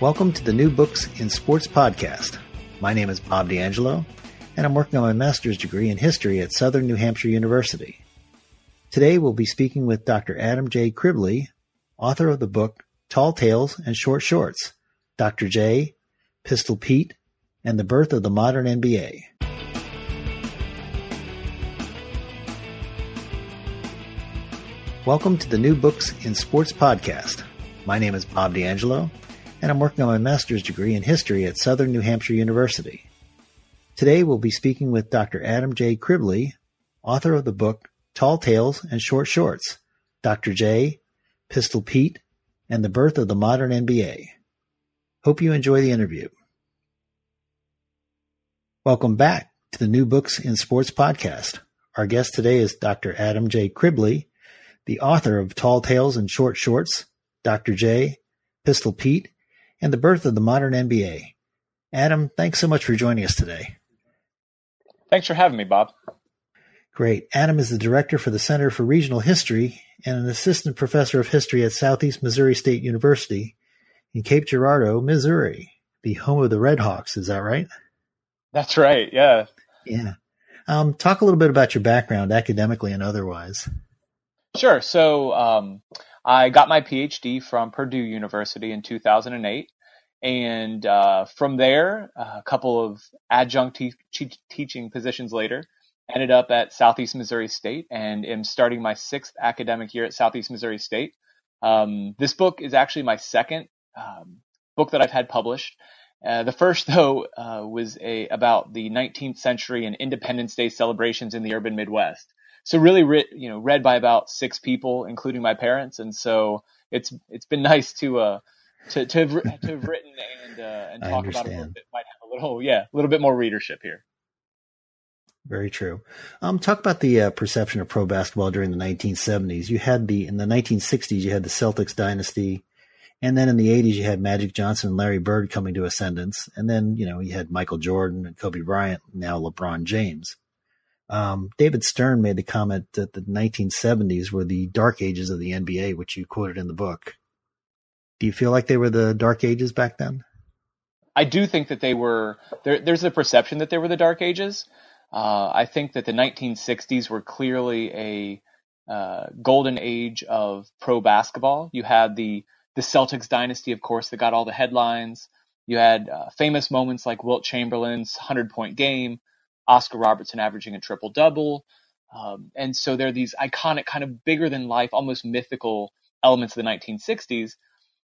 Welcome to the New Books in Sports podcast. My name is Bob D'Angelo, and I'm working on my master's degree in history at Southern New Hampshire University. Today we'll be speaking with Dr. Adam J. Criblez, author of the book Tall Tales and Short Shorts, Dr. J, Pistol Pete, and the Birth of the Modern NBA. Welcome to the New Books in Sports podcast. My name is Bob D'Angelo, and I'm working on my master's degree in history at Southern New Hampshire University. Today we'll be speaking with Dr. Adam J. Criblez, author of the book Tall Tales and Short Shorts, Dr. J, Pistol Pete, and the Birth of the Modern NBA. Hope you enjoy the interview. Welcome back to the New Books in Sports podcast. Our guest today is Dr. Adam J. Criblez, the author of Tall Tales and Short Shorts, Dr. J, Pistol Pete, and the birth of the modern NBA. Adam, thanks so much for joining us today. Thanks for having me, Bob. Great. Adam is the director for the Center for Regional History and an assistant professor of history at Southeast Missouri State University in Cape Girardeau, Missouri, the home of the Red Hawks. Is that right? That's right. Yeah. Yeah. Um, talk a little bit about your background academically and otherwise. Sure. So, um, I got my PhD from Purdue University in 2008. And uh, from there, a couple of adjunct te- teaching positions later, ended up at Southeast Missouri State and am starting my sixth academic year at Southeast Missouri State. Um, this book is actually my second um, book that I've had published. Uh, the first, though, uh, was a about the 19th century and Independence Day celebrations in the urban Midwest so really re- you know read by about six people including my parents and so it's it's been nice to uh to to have, to have written and uh, and talk about it a little bit might have a little yeah a little bit more readership here very true. Um, talk about the uh, perception of pro basketball during the 1970s. You had the in the 1960s, you had the Celtics dynasty, and then in the 80s, you had Magic Johnson and Larry Bird coming to ascendance, and then you know you had Michael Jordan and Kobe Bryant, now LeBron James. Um, David Stern made the comment that the 1970s were the dark ages of the NBA, which you quoted in the book. Do you feel like they were the dark ages back then? I do think that they were. There, there's a perception that they were the dark ages. Uh, I think that the 1960s were clearly a uh, golden age of pro basketball. You had the the Celtics dynasty, of course, that got all the headlines. You had uh, famous moments like Wilt Chamberlain's 100 point game. Oscar Robertson averaging a triple double. Um, and so there are these iconic, kind of bigger than life, almost mythical elements of the 1960s.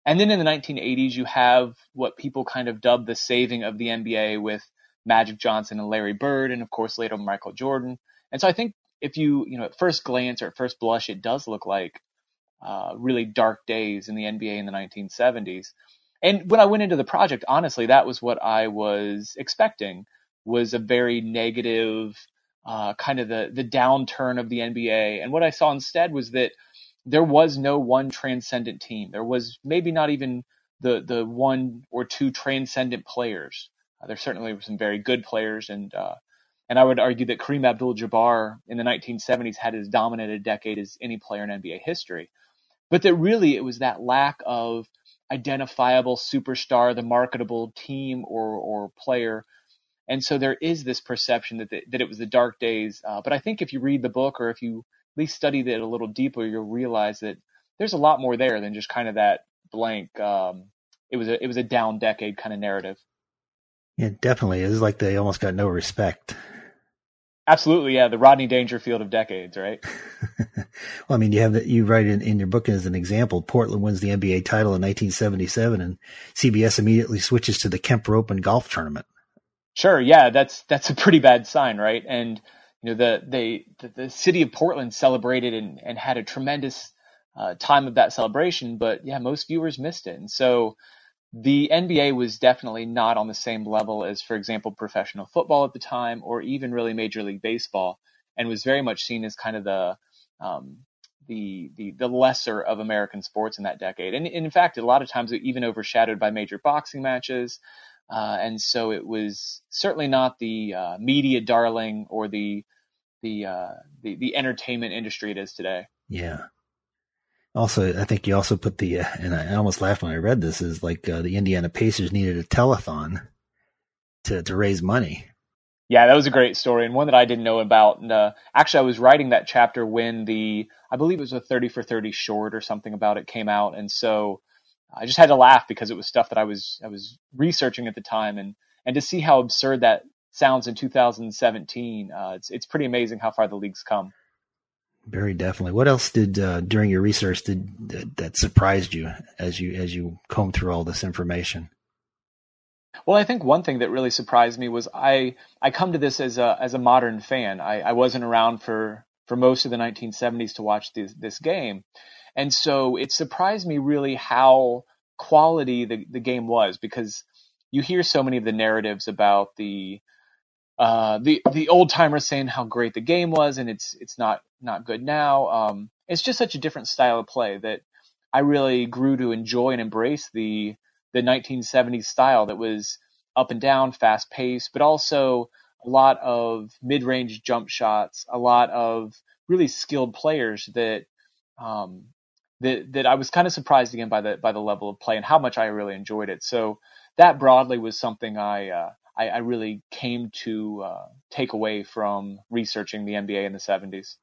And then in the 1980s, you have what people kind of dubbed the saving of the NBA with Magic Johnson and Larry Bird, and of course later Michael Jordan. And so I think if you, you know, at first glance or at first blush, it does look like uh, really dark days in the NBA in the 1970s. And when I went into the project, honestly, that was what I was expecting was a very negative uh, kind of the the downturn of the NBA. And what I saw instead was that there was no one transcendent team. There was maybe not even the the one or two transcendent players. Uh, there certainly were some very good players, and uh, and I would argue that Kareem Abdul-Jabbar in the 1970s had as dominant a decade as any player in NBA history. But that really it was that lack of identifiable superstar, the marketable team or or player and so there is this perception that the, that it was the dark days. Uh, but I think if you read the book or if you at least study it a little deeper, you'll realize that there's a lot more there than just kind of that blank. Um, it was a it was a down decade kind of narrative. Yeah, definitely. It's like they almost got no respect. Absolutely, yeah. The Rodney Dangerfield of decades, right? well, I mean, you have that you write in, in your book as an example. Portland wins the NBA title in 1977, and CBS immediately switches to the Kemper Open golf tournament. Sure, yeah, that's that's a pretty bad sign, right? And you know the they the, the city of Portland celebrated and, and had a tremendous uh, time of that celebration, but yeah, most viewers missed it. And so the NBA was definitely not on the same level as, for example, professional football at the time, or even really Major League Baseball, and was very much seen as kind of the um, the, the the lesser of American sports in that decade. And, and in fact, a lot of times even overshadowed by major boxing matches. Uh, and so it was certainly not the uh, media darling or the the, uh, the the entertainment industry it is today. Yeah. Also, I think you also put the, uh, and I almost laughed when I read this, is like uh, the Indiana Pacers needed a telethon to to raise money. Yeah, that was a great story and one that I didn't know about. And uh, actually, I was writing that chapter when the, I believe it was a 30 for 30 short or something about it came out. And so I just had to laugh because it was stuff that I was, I was researching at the time and, and to see how absurd that sounds in 2017, uh, it's, it's pretty amazing how far the league's come. Very definitely. What else did uh, during your research did that, that surprised you as you as you combed through all this information? Well, I think one thing that really surprised me was I I come to this as a as a modern fan. I, I wasn't around for for most of the 1970s to watch this this game, and so it surprised me really how quality the the game was because you hear so many of the narratives about the uh, the the old timers saying how great the game was and it's it's not not good now. Um, it's just such a different style of play that I really grew to enjoy and embrace the the 1970s style that was up and down, fast paced, but also a lot of mid range jump shots, a lot of really skilled players that um, that that I was kind of surprised again by the by the level of play and how much I really enjoyed it. So that broadly was something I uh, I, I, really came to uh, take away from researching the NBA in the 70s.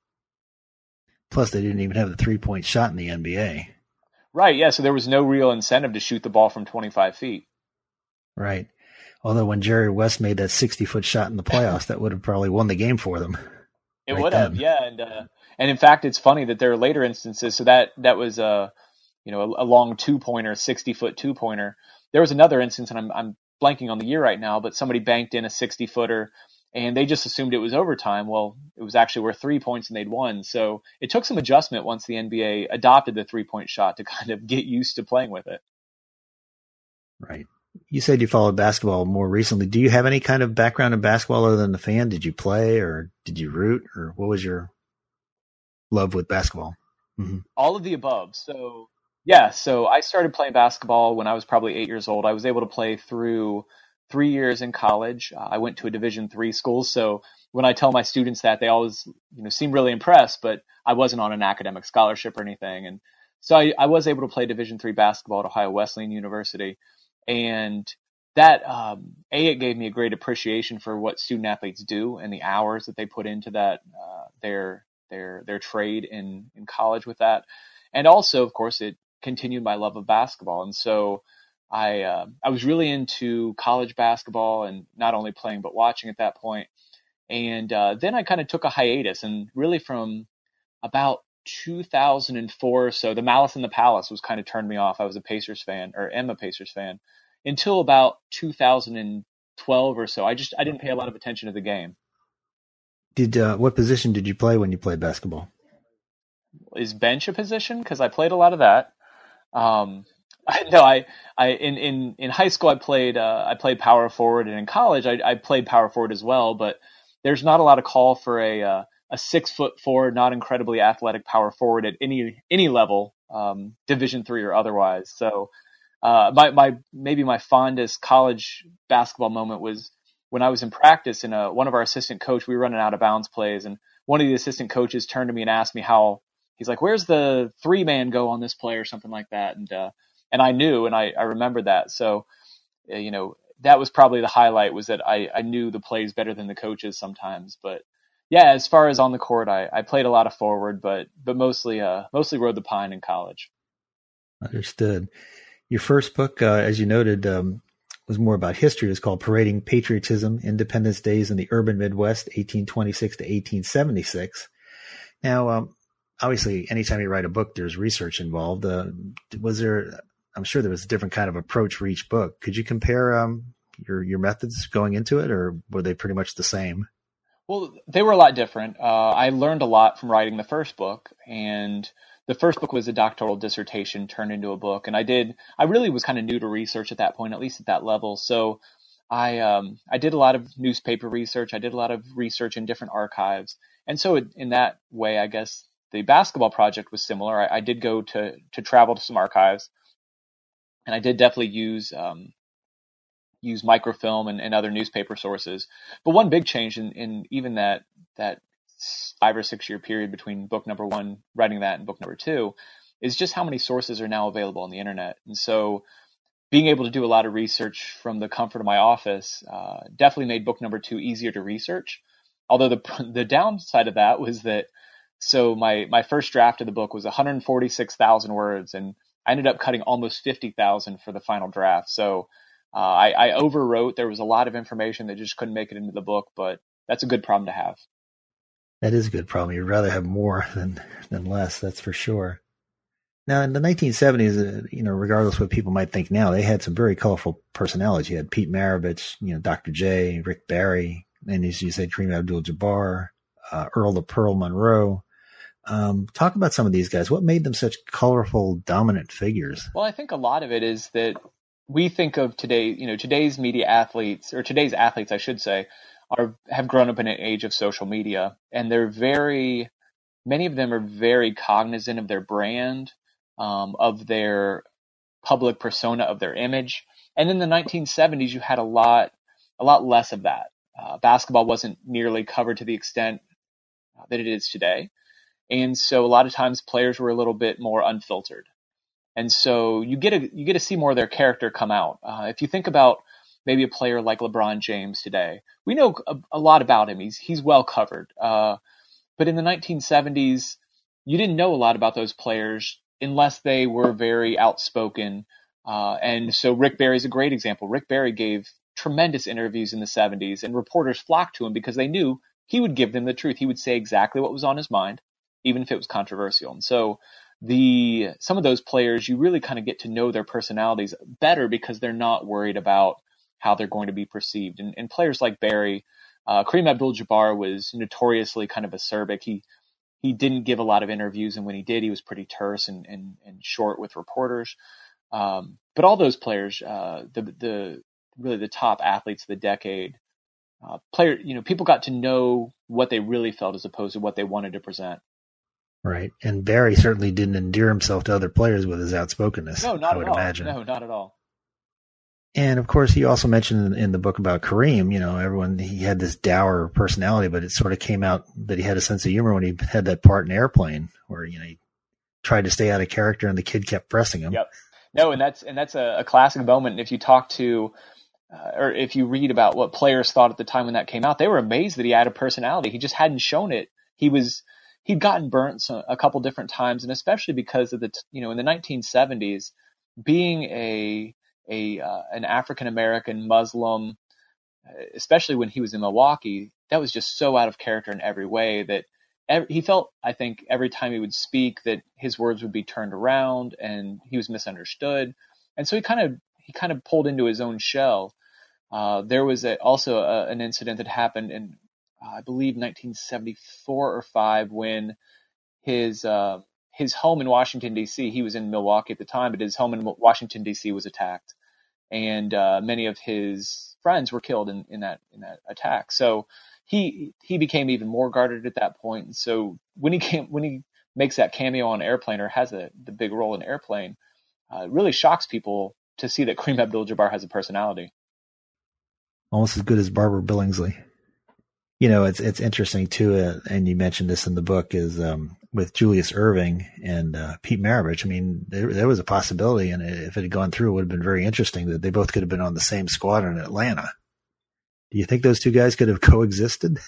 Plus, they didn't even have the three point shot in the NBA. Right. Yeah. So there was no real incentive to shoot the ball from 25 feet. Right. Although when Jerry West made that 60 foot shot in the playoffs, that would have probably won the game for them. It right would then. have. Yeah. And, uh, and in fact, it's funny that there are later instances. So that, that was a, you know, a, a long two pointer, 60 foot two pointer. There was another instance, and I'm, I'm blanking on the year right now, but somebody banked in a 60 footer and they just assumed it was overtime. Well, it was actually worth three points and they'd won. So it took some adjustment once the NBA adopted the three point shot to kind of get used to playing with it. Right. You said you followed basketball more recently. Do you have any kind of background in basketball other than the fan? Did you play or did you root or what was your love with basketball? Mm-hmm. All of the above. So yeah, so I started playing basketball when I was probably eight years old. I was able to play through three years in college. Uh, I went to a Division three school, so when I tell my students that, they always you know seem really impressed. But I wasn't on an academic scholarship or anything, and so I, I was able to play Division three basketball at Ohio Wesleyan University, and that um, a it gave me a great appreciation for what student athletes do and the hours that they put into that uh, their their their trade in in college with that, and also of course it continued my love of basketball, and so I uh, I was really into college basketball and not only playing but watching at that point. And uh, then I kind of took a hiatus, and really from about 2004 so, the Malice in the Palace was kind of turned me off. I was a Pacers fan, or am a Pacers fan, until about 2012 or so. I just I didn't pay a lot of attention to the game. Did uh, what position did you play when you played basketball? Is bench a position? Because I played a lot of that. Um, no, I, I in, in, in high school I played uh, I played power forward, and in college I, I played power forward as well. But there's not a lot of call for a uh, a six foot four, not incredibly athletic power forward at any any level, um, Division three or otherwise. So uh, my my maybe my fondest college basketball moment was when I was in practice, and uh, one of our assistant coach we were running out of bounds plays, and one of the assistant coaches turned to me and asked me how he's like, "Where's the three man go on this play?" or something like that, and uh, and I knew, and I, I remembered that. So, uh, you know, that was probably the highlight was that I, I knew the plays better than the coaches sometimes. But yeah, as far as on the court, I, I played a lot of forward, but but mostly uh mostly rode the pine in college. Understood. Your first book, uh, as you noted, um, was more about history. It was called Parading Patriotism: Independence Days in the Urban Midwest, 1826 to 1876. Now, um, obviously, anytime you write a book, there's research involved. Uh, was there I'm sure there was a different kind of approach for each book. Could you compare um, your your methods going into it, or were they pretty much the same? Well, they were a lot different. Uh, I learned a lot from writing the first book, and the first book was a doctoral dissertation turned into a book, and I did. I really was kind of new to research at that point, at least at that level. So I um, I did a lot of newspaper research. I did a lot of research in different archives, and so in that way, I guess the basketball project was similar. I, I did go to to travel to some archives, and I did definitely use um, use microfilm and, and, other newspaper sources. But one big change in, in even that that five or six year period between book number one, writing that, and book number two, is just how many sources are now available on the internet. And so, being able to do a lot of research from the comfort of my office uh, definitely made book number two easier to research. Although the the downside of that was that so my my first draft of the book was 146,000 words, and I ended up cutting almost 50,000 for the final draft. So uh, I, I overwrote. There was a lot of information that just couldn't make it into the book, but that's a good problem to have. That is a good problem. You'd rather have more than than less. That's for sure. Now, in the 1970s, uh, you know, regardless of what people might think now, they had some very colorful personalities. You had Pete Maravich, you know, Dr. J, Rick Barry, and as you said, Kareem Abdul-Jabbar, uh, Earl the Pearl Monroe. Um, talk about some of these guys. What made them such colorful, dominant figures? Well, I think a lot of it is that we think of today, you know, today's media athletes, or today's athletes, I should say, are have grown up in an age of social media, and they're very, many of them are very cognizant of their brand, um, of their public persona, of their image. And in the 1970s, you had a lot, a lot less of that. Uh, basketball wasn't nearly covered to the extent that it is today. And so a lot of times players were a little bit more unfiltered. And so you get a, you get to see more of their character come out. Uh, if you think about maybe a player like LeBron James today, we know a, a lot about him. He's, he's well covered. Uh, but in the 1970s, you didn't know a lot about those players unless they were very outspoken. Uh, and so Rick Barry is a great example. Rick Barry gave tremendous interviews in the 70s and reporters flocked to him because they knew he would give them the truth. He would say exactly what was on his mind even if it was controversial. And so the some of those players you really kind of get to know their personalities better because they're not worried about how they're going to be perceived. And, and players like Barry, uh, Kareem Abdul-Jabbar was notoriously kind of acerbic. He he didn't give a lot of interviews, and when he did, he was pretty terse and and, and short with reporters. Um, but all those players, uh, the the really the top athletes of the decade, uh, player, you know, people got to know what they really felt as opposed to what they wanted to present. Right. And Barry certainly didn't endear himself to other players with his outspokenness. No, not I would at all. imagine. No, not at all. And of course, he also mentioned in, the book about Kareem, you know, everyone, he had this dour personality, but it sort of came out that he had a sense of humor when he had that part in Airplane where, you know, he tried to stay out of character and the kid kept pressing him. Yep. No, and that's, and that's a, a classic moment. And if you talk to, uh, or if you read about what players thought at the time when that came out, they were amazed that he had a personality. He just hadn't shown it. He was, he'd gotten burnt a couple different times, and especially because of the you know in the 1970s, being a a uh, an African American Muslim, especially when he was in Milwaukee, that was just so out of character in every way that every, he felt. I think every time he would speak, that his words would be turned around and he was misunderstood, and so he kind of he kind of pulled into his own shell. Uh, there was a, also a, an incident that happened in uh, I believe 1974 or five when his uh, his home in Washington D.C. He was in Milwaukee at the time, but his home in Washington D.C. was attacked, and uh, many of his friends were killed in, in that in that attack. So he he became even more guarded at that point. And so when he came when he makes that cameo on Airplane or has a, the big role in Airplane, uh, it really shocks people to see that Kareem Abdul-Jabbar has a personality. Almost as good as Barbara Billingsley you know, it's it's interesting too, uh, and you mentioned this in the book is um, with Julius Erving and uh, Pete Maravich. I mean, there, there, was a possibility, and if it had gone through, it would have been very interesting that they both could have been on the same squad in Atlanta. Do you think those two guys could have coexisted?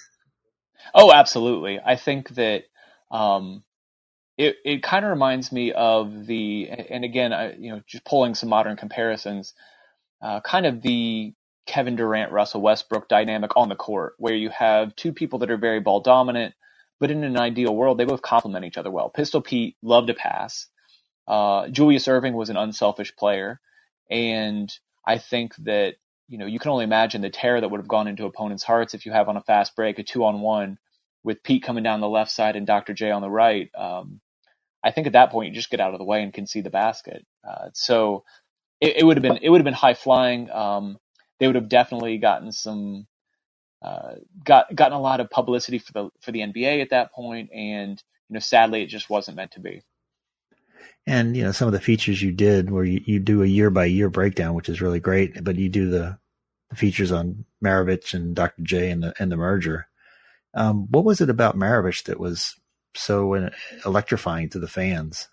Oh, absolutely. I think that um, it it kind of reminds me of the, and again, I, you know, just pulling some modern comparisons, uh, kind of the Kevin Durant, Russell Westbrook dynamic on the court, where you have two people that are very ball dominant, but in an ideal world, they both complement each other well. Pistol Pete loved to pass. Uh, Julius Erving was an unselfish player, and I think that you know you can only imagine the terror that would have gone into opponents' hearts if you have on a fast break a two on one with Pete coming down the left side and Dr. J on the right. Um, I think at that point you just get out of the way and can see the basket. Uh, so it, it would have been it would have been high flying. Um, they would have definitely gotten some uh, got gotten a lot of publicity for the for the NBA at that point, and you know sadly it just wasn't meant to be. And you know some of the features you did, where you, you do a year by year breakdown, which is really great. But you do the, the features on Maravich and Dr. J and the and the merger. Um, what was it about Maravich that was so electrifying to the fans?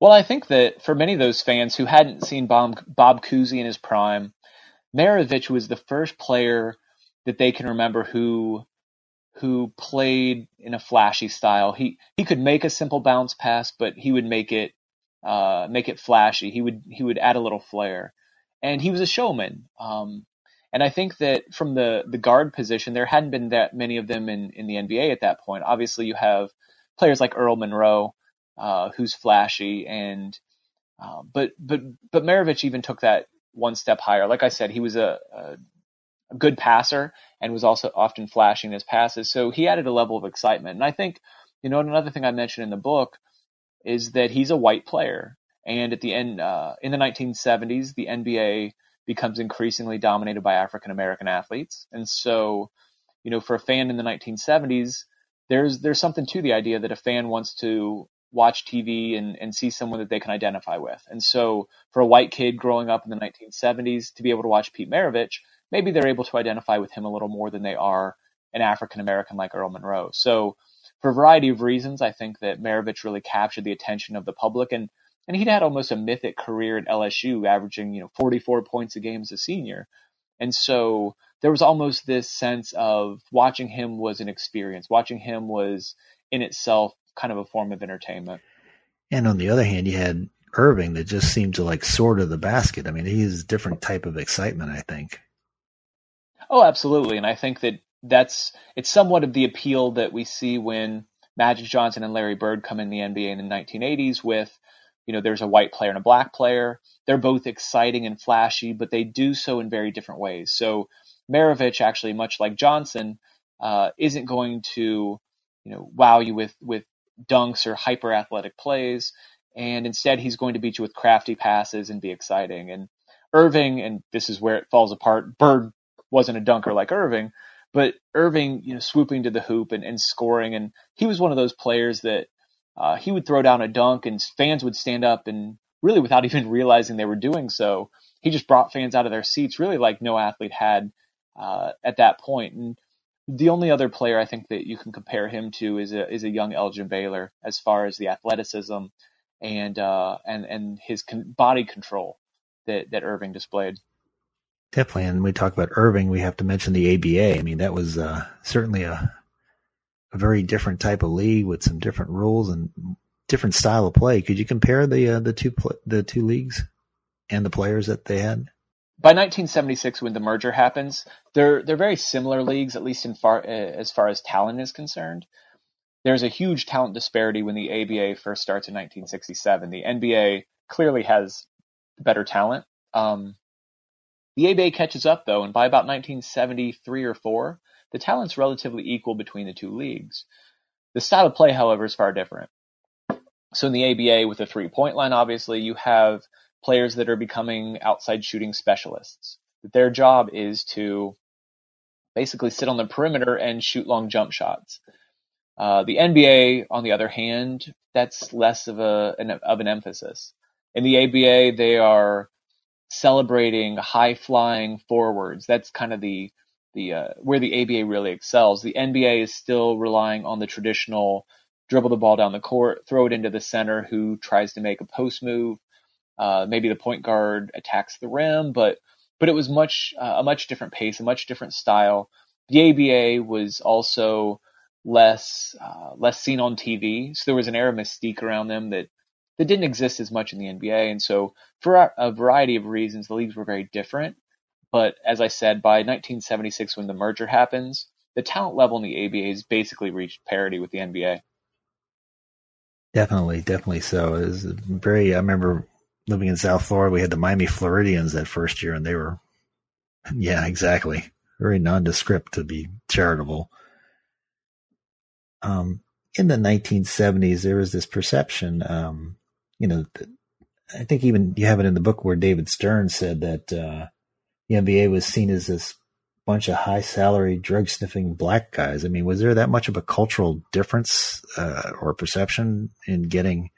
Well, I think that for many of those fans who hadn't seen Bob, Bob Cousy in his prime, Maravich was the first player that they can remember who who played in a flashy style. He he could make a simple bounce pass, but he would make it uh, make it flashy. He would he would add a little flair, and he was a showman. Um, and I think that from the the guard position, there hadn't been that many of them in in the NBA at that point. Obviously, you have players like Earl Monroe, uh, who's flashy, and uh, but but but Maravich even took that one step higher. Like I said, he was a, a, a good passer and was also often flashing his passes. So he added a level of excitement. And I think, you know, another thing I mentioned in the book is that he's a white player. And at the end, uh, in the 1970s, the NBA becomes increasingly dominated by African American athletes. And so, you know, for a fan in the 1970s, there's there's something to the idea that a fan wants to watch TV and, and see someone that they can identify with. And so for a white kid growing up in the 1970s to be able to watch Pete Maravich, maybe they're able to identify with him a little more than they are an African American like Earl Monroe. So for a variety of reasons, I think that Maravich really captured the attention of the public and and he'd had almost a mythic career at LSU, averaging, you know, 44 points a game as a senior. And so there was almost this sense of watching him was an experience. Watching him was in itself kind of a form of entertainment. And on the other hand, you had Erving that just seemed to like sort of the basket. I mean, he's a different type of excitement, I think. Oh, absolutely. And I think that that's it's somewhat of the appeal that we see when Magic Johnson and Larry Bird come in the NBA in the 1980s with, you know, there's a white player and a black player. They're both exciting and flashy, but they do so in very different ways. So Maravich, actually, much like Johnson, uh, isn't going to, you know, wow you with with dunks or hyper athletic plays, and instead he's going to beat you with crafty passes and be exciting. And Erving, and this is where it falls apart. Bird wasn't a dunker like Erving, but Erving, you know, swooping to the hoop and, and scoring, and he was one of those players that uh, he would throw down a dunk, and fans would stand up and really without even realizing they were doing so. He just brought fans out of their seats, really like no athlete had uh, at that point. And the only other player I think that you can compare him to is a is a young Elgin Baylor as far as the athleticism and uh, and and his con- body control that that Erving displayed. Definitely, and when we talk about Erving, we have to mention the ABA. I mean, that was uh, certainly a a very different type of league with some different rules and different style of play. Could you compare the uh, the two pl- the two leagues and the players that they had? by 1976, when the merger happens, they're they're very similar leagues, at least in far as far as talent is concerned. There's a huge talent disparity when the ABA first starts in 1967. The NBA clearly has better talent. Um, the ABA catches up though, and by about 1973 or four, the talent's relatively equal between the two leagues. The style of play, however, is far different. So in the ABA, with the three-point line, obviously you have players that are becoming outside shooting specialists. Their job is to basically sit on the perimeter and shoot long jump shots. Uh, the NBA, on the other hand, that's less of a an, of an emphasis. In the ABA, they are celebrating high flying forwards. That's kind of the the uh, where the ABA really excels. The NBA is still relying on the traditional dribble the ball down the court, throw it into the center who tries to make a post move, uh, maybe the point guard attacks the rim, but but it was much uh, a much different pace, a much different style. The ABA was also less uh, less seen on TV, so there was an air of mystique around them that that didn't exist as much in the NBA. And so, for a variety of reasons, the leagues were very different. But as I said, by 1976, when the merger happens, the talent level in the ABA has basically reached parity with the NBA. Definitely, definitely so. It was very. I remember living in South Florida, we had the Miami Floridians that first year, and they were, yeah, exactly, very nondescript to be charitable. Um, in the 1970s, there was this perception, um, you know, I think even you have it in the book where David Stern said that uh, the NBA was seen as this bunch of high salary drug sniffing black guys. I mean, was there that much of a cultural difference uh, or perception in getting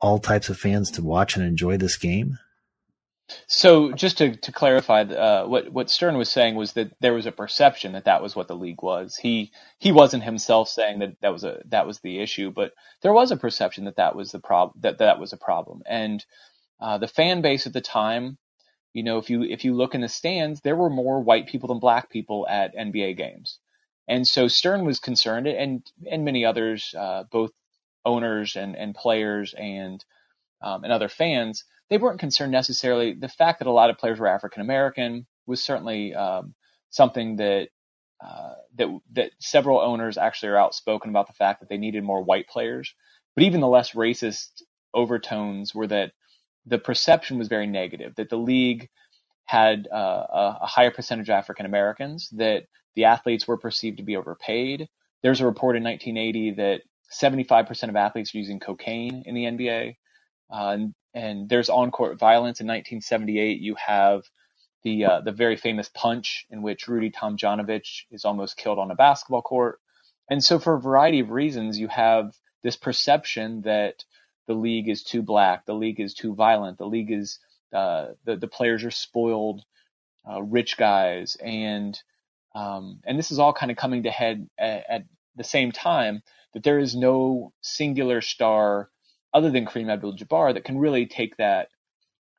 all types of fans to watch and enjoy this game? So, just to, to clarify, uh, what what Stern was saying was that there was a perception that that was what the league was. He he wasn't himself saying that that was a that was the issue, but there was a perception that that was the problem that that was a problem. And uh, the fan base at the time, you know, if you if you look in the stands, there were more white people than black people at NBA games, and so Stern was concerned, and and many others, uh, both owners and and players and um, and other fans they weren't concerned necessarily. The fact that a lot of players were African American was certainly um, something that uh, that that several owners actually are outspoken about the fact that they needed more white players. But even the less racist overtones were that the perception was very negative. That the league had uh, a, a higher percentage of African Americans. That the athletes were perceived to be overpaid. There's a report in 1980 that 75% of athletes are using cocaine in the NBA. Uh, and, and, there's on-court violence. In 1978, you have the uh, the very famous punch in which Rudy Tomjanovich is almost killed on a basketball court. And so, for a variety of reasons, you have this perception that the league is too black, the league is too violent, the league is uh, the the players are spoiled, uh, rich guys, and um, and this is all kind of coming to head at, at the same time that there is no singular star other than Kareem Abdul-Jabbar that can really take that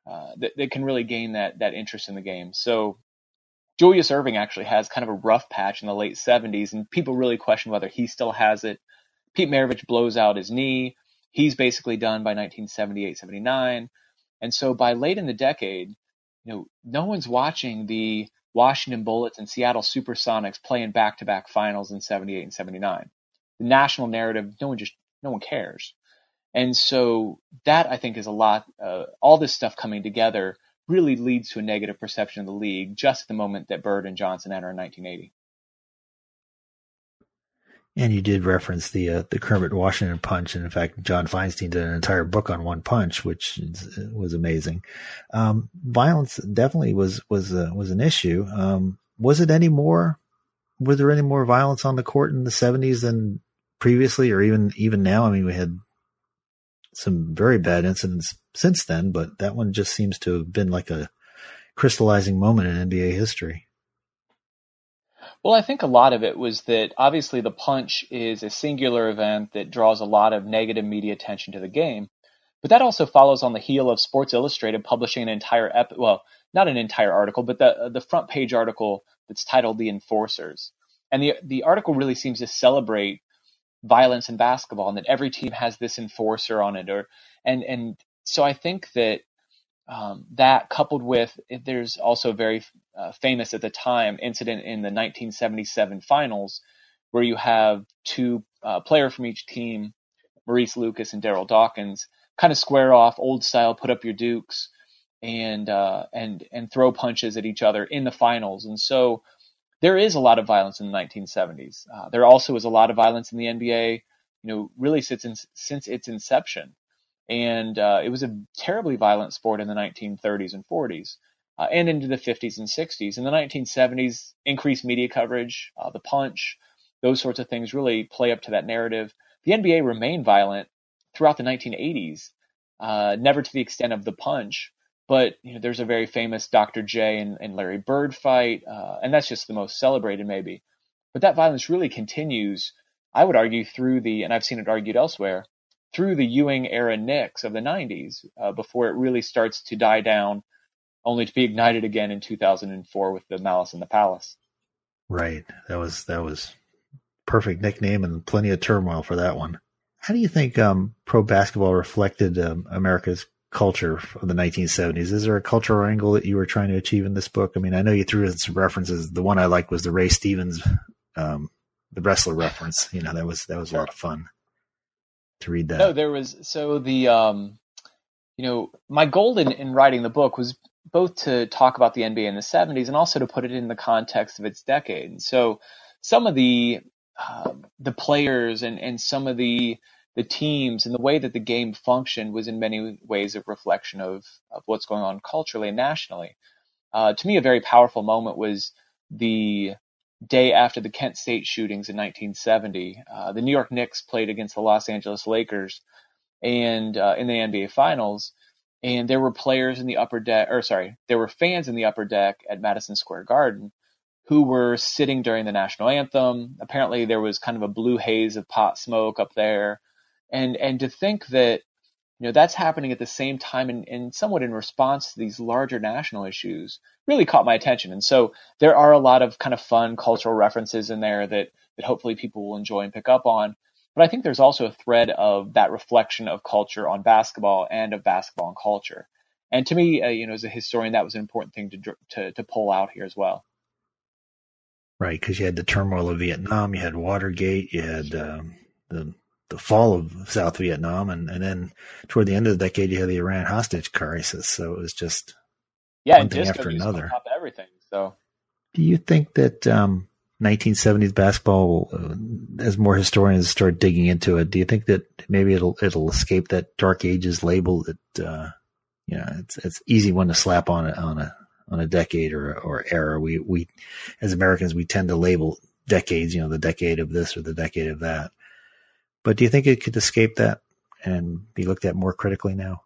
uh, that, can really gain that that interest in the game. So Julius Erving actually has kind of a rough patch in the late 70s, and people really question whether he still has it. Pete Maravich blows out his knee. He's basically done by 1978, 79. And so by late in the decade, you know, no one's watching the Washington Bullets and Seattle Supersonics playing back-to-back finals in 78 and 79. The national narrative, no one just, no one cares. And so that I think is a lot, uh, all this stuff coming together really leads to a negative perception of the league just the moment that Bird and Johnson enter in 1980. And you did reference the uh, the Kermit Washington punch, and in fact, John Feinstein did an entire book on one punch, which was amazing. Um, violence definitely was was uh, was an issue. Um, was it any more? Was there any more violence on the court in the '70s than previously, or even even now? I mean, we had some very bad incidents since then, but that one just seems to have been like a crystallizing moment in NBA history. Well, I think a lot of it was that obviously the punch is a singular event that draws a lot of negative media attention to the game. But that also follows on the heel of Sports Illustrated publishing an entire ep- well, not an entire article, but the the front page article that's titled "The Enforcers." And the the article really seems to celebrate violence in basketball and that every team has this enforcer on it or and and so I think that um, that coupled with there's also a very uh, famous at the time incident in the 1977 finals where you have two uh, player from each team Maurice Lucas and Darryl Dawkins kind of square off old style put up your dukes and uh, and and throw punches at each other in the finals. And so there is a lot of violence in the 1970s. Uh, there also is a lot of violence in the NBA, you know, really since in, since its inception, and uh, it was a terribly violent sport in the 1930s and 40s, uh, and into the 50s and 60s. In the 1970s, increased media coverage, uh, the punch, those sorts of things really play up to that narrative. The NBA remained violent throughout the 1980s, uh, never to the extent of the punch, but you know, there's a very famous Dr. J and, and Larry Bird fight, uh, and that's just the most celebrated, maybe. But that violence really continues, I would argue, through the, and I've seen it argued elsewhere, through the Ewing era Knicks of the 90s, uh, before it really starts to die down, only to be ignited again in 2004 with the Malice in the Palace. Right. That was that was perfect nickname and plenty of turmoil for that one. How do you think um, pro basketball reflected um, America's culture of the 1970s. Is there a cultural angle that you were trying to achieve in this book? I mean, I know you threw in some references. The one I liked was the Ray Stevens, um, the wrestler reference. You know, that was that was a lot of fun to read that. No, there was so the um, you know, my goal in, in writing the book was both to talk about the NBA in the 70s and also to put it in the context of its decade. And so some of the um, the players and, and some of the the teams and the way that the game functioned was in many ways a reflection of, of what's going on culturally and nationally. Uh, to me, a very powerful moment was the day after the Kent State shootings in 1970. Uh, the New York Knicks played against the Los Angeles Lakers and uh, in the NBA Finals, and there were players in the upper deck, or sorry, there were fans in the upper deck at Madison Square Garden who were sitting during the national anthem. Apparently, there was kind of a blue haze of pot smoke up there and and to think that you know that's happening at the same time and, and somewhat in response to these larger national issues really caught my attention. And so there are a lot of kind of fun cultural references in there that that hopefully people will enjoy and pick up on. But i think there's also a thread of that reflection of culture on basketball and of basketball and culture. And to me uh, you know as a historian that was an important thing to to, to pull out here as well. Right because you had the turmoil of vietnam you had watergate you had um, the the fall of South Vietnam, and, and then toward the end of the decade, you had the Iran hostage crisis. So it was just yeah, one thing after another. everything. So, do you think that um, 1970s basketball, uh, as more historians start digging into it, do you think that maybe it'll it'll escape that dark ages label that uh, you know it's it's easy one to slap on a on a on a decade or or era. We we as Americans we tend to label decades, you know, the decade of this or the decade of that. But do you think it could escape that and be looked at more critically now?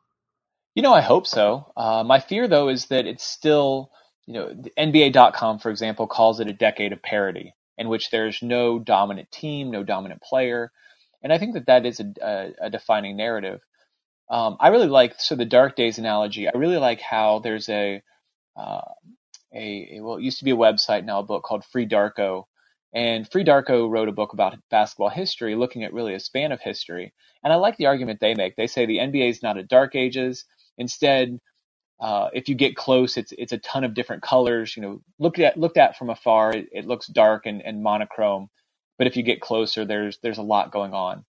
You know, I hope so. Uh, my fear, though, is that it's still, you know, NBA.com, for example, calls it a decade of parity, in which there's no dominant team, no dominant player. And I think that that is a, a, a defining narrative. Um, I really like, so the Dark Days analogy, I really like how there's a, uh, a, well, it used to be a website, now a book called Free Darko, and Free Darko wrote a book about basketball history, looking at really a span of history. And I like the argument they make. They say the NBA is not a dark ages. Instead, uh, if you get close, it's it's a ton of different colors. You know, looked at looked at from afar, it, it looks dark and, and monochrome. But if you get closer, there's there's a lot going on.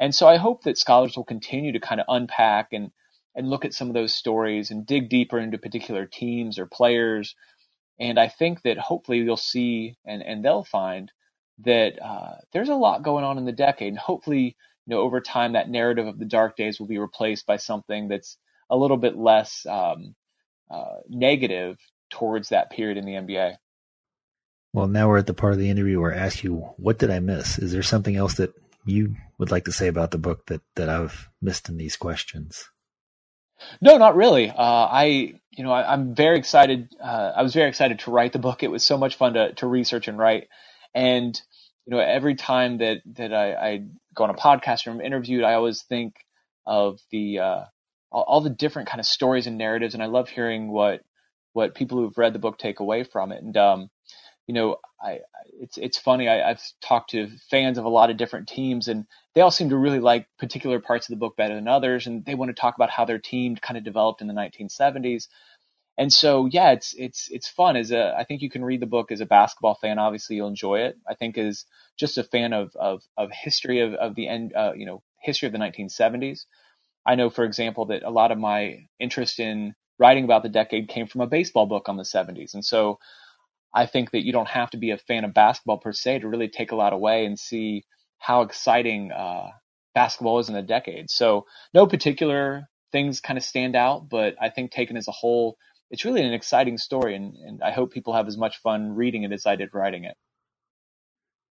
And so I hope that scholars will continue to kind of unpack and and look at some of those stories and dig deeper into particular teams or players and I think that hopefully you'll see and, and they'll find that uh, there's a lot going on in the decade. And hopefully, you know, over time, that narrative of the dark days will be replaced by something that's a little bit less um, uh, negative towards that period in the NBA. Well, now we're at the part of the interview where I ask you, what did I miss? Is there something else that you would like to say about the book that, that I've missed in these questions? No, not really. Uh, I, you know, I, am very excited. Uh, I was very excited to write the book. It was so much fun to, to research and write. And, you know, every time that, that I, I go on a podcast or I'm interviewed, I always think of the, uh, all, the different kind of stories and narratives. And I love hearing what, what people who've read the book take away from it. And, um, you know, I, it's it's funny. I, have talked to fans of a lot of different teams, and they all seem to really like particular parts of the book better than others, and they want to talk about how their team kind of developed in the 1970s. And so, yeah, it's it's it's fun. As a, I think you can read the book as a basketball fan. Obviously, you'll enjoy it. I think as just a fan of of, of history of of the end, uh, you know, history of the 1970s. I know, for example, that a lot of my interest in writing about the decade came from a baseball book on the 70s, and so I think that you don't have to be a fan of basketball per se to really take a lot away and see how exciting uh, basketball is in a decade. So no particular things kind of stand out, but I think taken as a whole, it's really an exciting story, and, and I hope people have as much fun reading it as I did writing it.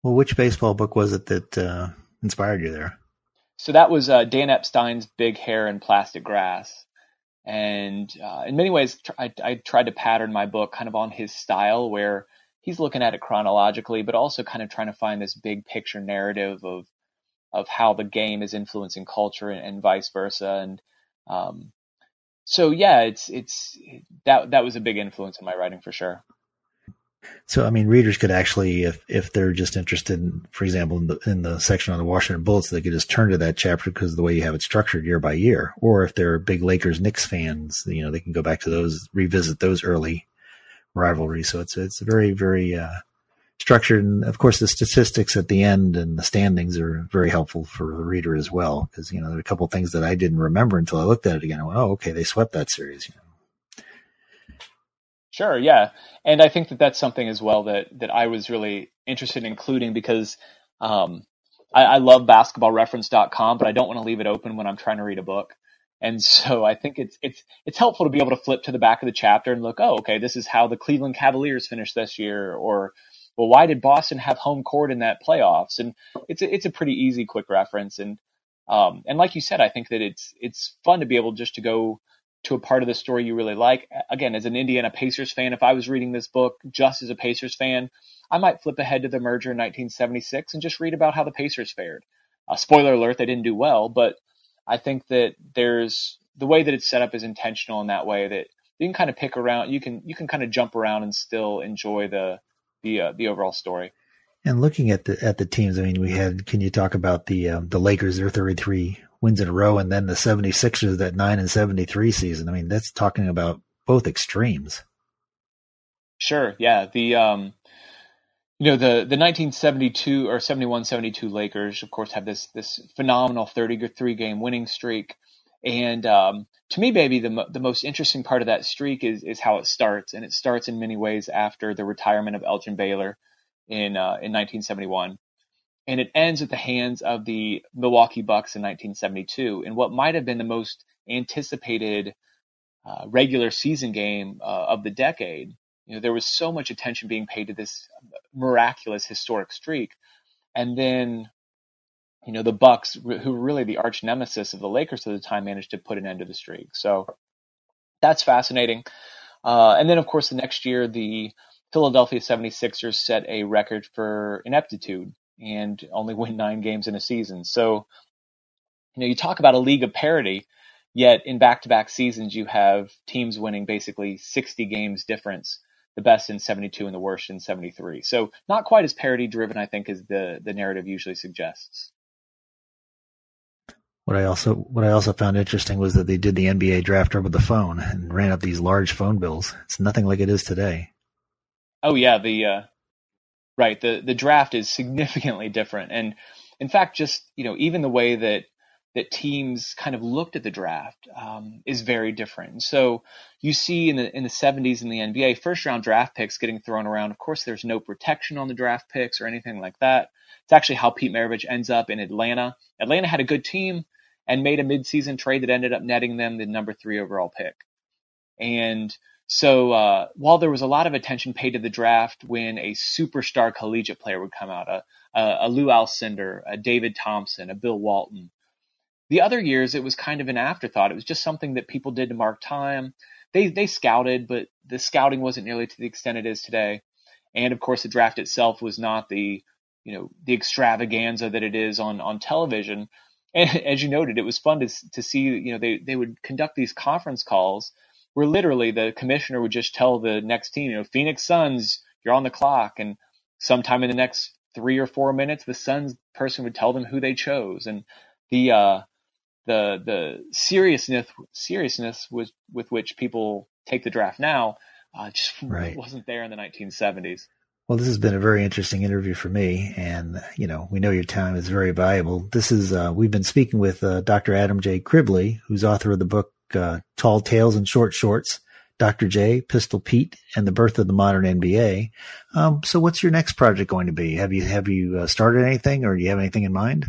Well, which baseball book was it that uh, inspired you there? So that was uh, Dan Epstein's Big Hair and Plastic Grass. And uh, in many ways, I, I tried to pattern my book kind of on his style, where he's looking at it chronologically, but also kind of trying to find this big picture narrative of of how the game is influencing culture and, and vice versa. And um, so, yeah, it's it's that that was a big influence in my writing for sure. So, I mean, readers could actually, if if they're just interested, in, for example, in the, in the section on the Washington Bullets, they could just turn to that chapter because of the way you have it structured year by year. Or if they're big Lakers Knicks fans, you know, they can go back to those, revisit those early rivalries. So it's it's very very uh, structured, and of course, the statistics at the end and the standings are very helpful for the reader as well. Because you know, there are a couple things that I didn't remember until I looked at it again. I went, oh, okay, they swept that series. You know. Sure, yeah, and I think that that's something as well that that I was really interested in including because Um, I, I love basketballreference.com, but I don't want to leave it open when I'm trying to read a book. And so I think it's it's it's helpful to be able to flip to the back of the chapter and look, oh, okay, this is how the Cleveland Cavaliers finished this year, or well, why did Boston have home court in that playoffs? And it's a, it's a pretty easy, quick reference. And um, and like you said, I think that it's it's fun to be able just to go to a part of the story you really like. Again, as an Indiana Pacers fan, if I was reading this book just as a Pacers fan, I might flip ahead to the merger in 1976 and just read about how the Pacers fared. Uh, spoiler alert, they didn't do well, but I think that there's the way that it's set up is intentional in that way that you can kind of pick around, you can you can kind of jump around and still enjoy the the uh, the overall story. And looking at the at the teams, I mean, we had. Can you talk about the um, the Lakers? Their 33 wins in a row, and then the 76ers that nine and 73 season. I mean, that's talking about both extremes. Sure. Yeah. The um, you know the the 1972 or 71 72 Lakers of course have this this phenomenal 33 game winning streak and um, to me maybe the the most interesting part of that streak is is how it starts and it starts in many ways after the retirement of Elgin Baylor in uh, in 1971 and it ends at the hands of the Milwaukee Bucks in 1972 in what might have been the most anticipated uh, regular season game uh, of the decade you know, there was so much attention being paid to this miraculous historic streak. And then, you know, the Bucks, who were really the arch nemesis of the Lakers at the time, managed to put an end to the streak. So that's fascinating. Uh, and then, of course, the next year, the Philadelphia 76ers set a record for ineptitude and only win nine games in a season. So, you know, you talk about a league of parity, yet in back to back seasons, you have teams winning basically 60 games difference the best in 72 and the worst in 73. So not quite as parity driven, I think, as the, the narrative usually suggests. What I also what I also found interesting was that they did the NBA draft over the phone and ran up these large phone bills. It's nothing like it is today. Oh yeah, the uh, right the the draft is significantly different, and in fact, just you know even the way that that teams kind of looked at the draft um, is very different. So you see in the in the 70s in the NBA, first round draft picks getting thrown around. Of course, there's no protection on the draft picks or anything like that. It's actually how Pete Maravich ends up in Atlanta. Atlanta had a good team and made a midseason trade that ended up netting them the number three overall pick. And so uh, while there was a lot of attention paid to the draft when a superstar collegiate player would come out, a, a, a Lou Alcindor, a David Thompson, a Bill Walton, the other years, it was kind of an afterthought. It was just something that people did to mark time. They they scouted, but the scouting wasn't nearly to the extent it is today. And of course, the draft itself was not the you know the extravaganza that it is on on television. And as you noted, it was fun to to see. You know, they they would conduct these conference calls where literally the commissioner would just tell the next team, you know, Phoenix Suns, you're on the clock, and sometime in the next three or four minutes, the Suns person would tell them who they chose, and the uh, the the seriousness seriousness with with which people take the draft now uh, just right. wasn't there in the 1970s. Well, this has been a very interesting interview for me, and you know we know your time is very valuable. This is uh, we've been speaking with uh, Dr. Adam J. Criblez, who's author of the book uh, "Tall Tales and Short Shorts." Dr. J, Pistol Pete, and the birth of the modern NBA. Um, so, what's your next project going to be? Have you have you uh, started anything, or do you have anything in mind?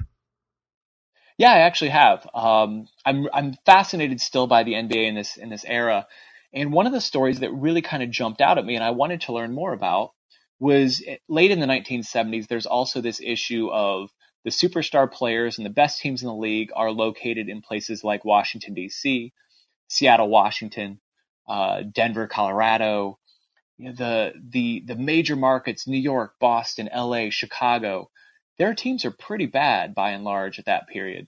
Yeah, I actually have. Um, I'm I'm fascinated still by the NBA in this in this era, and one of the stories that really kind of jumped out at me and I wanted to learn more about was eh, late in the 1970s. There's also this issue of the superstar players and the best teams in the league are located in places like Washington D.C., Seattle, Washington, uh, Denver, Colorado, you know, the the the major markets: New York, Boston, L.A., Chicago their teams are pretty bad by and large at that period.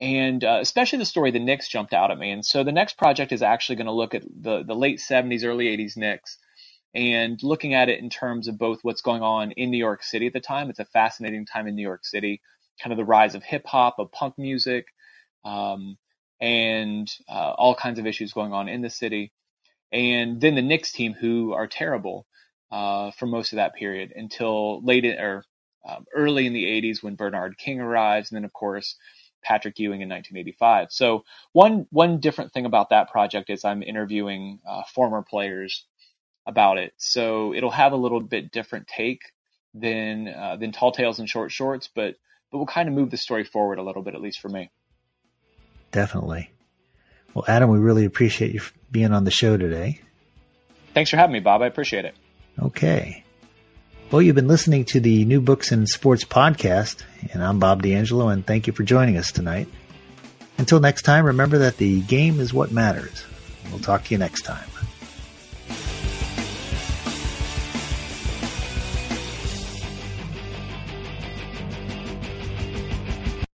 And uh, especially the story the Knicks jumped out at me. And so the next project is actually going to look at the, the late 70s, early 80s Knicks and looking at it in terms of both what's going on in New York City at the time. It's a fascinating time in New York City, kind of the rise of hip hop, of punk music, um, and uh, all kinds of issues going on in the city. And then the Knicks team, who are terrible uh, for most of that period until late in, or um, early in the 80s when Bernard King arrives, and then of course Patrick Ewing in 1985. So one one different thing about that project is I'm interviewing uh, former players about it, so it'll have a little bit different take than uh, than Tall Tales and Short Shorts, but but we'll kind of move the story forward a little bit, at least for me. Definitely. Well, Adam, we really appreciate you being on the show today. Thanks for having me, Bob. I appreciate it. Okay. Well, you've been listening to the New Books and Sports podcast, and I'm Bob D'Angelo, and thank you for joining us tonight. Until next time, remember that the game is what matters. We'll talk to you next time.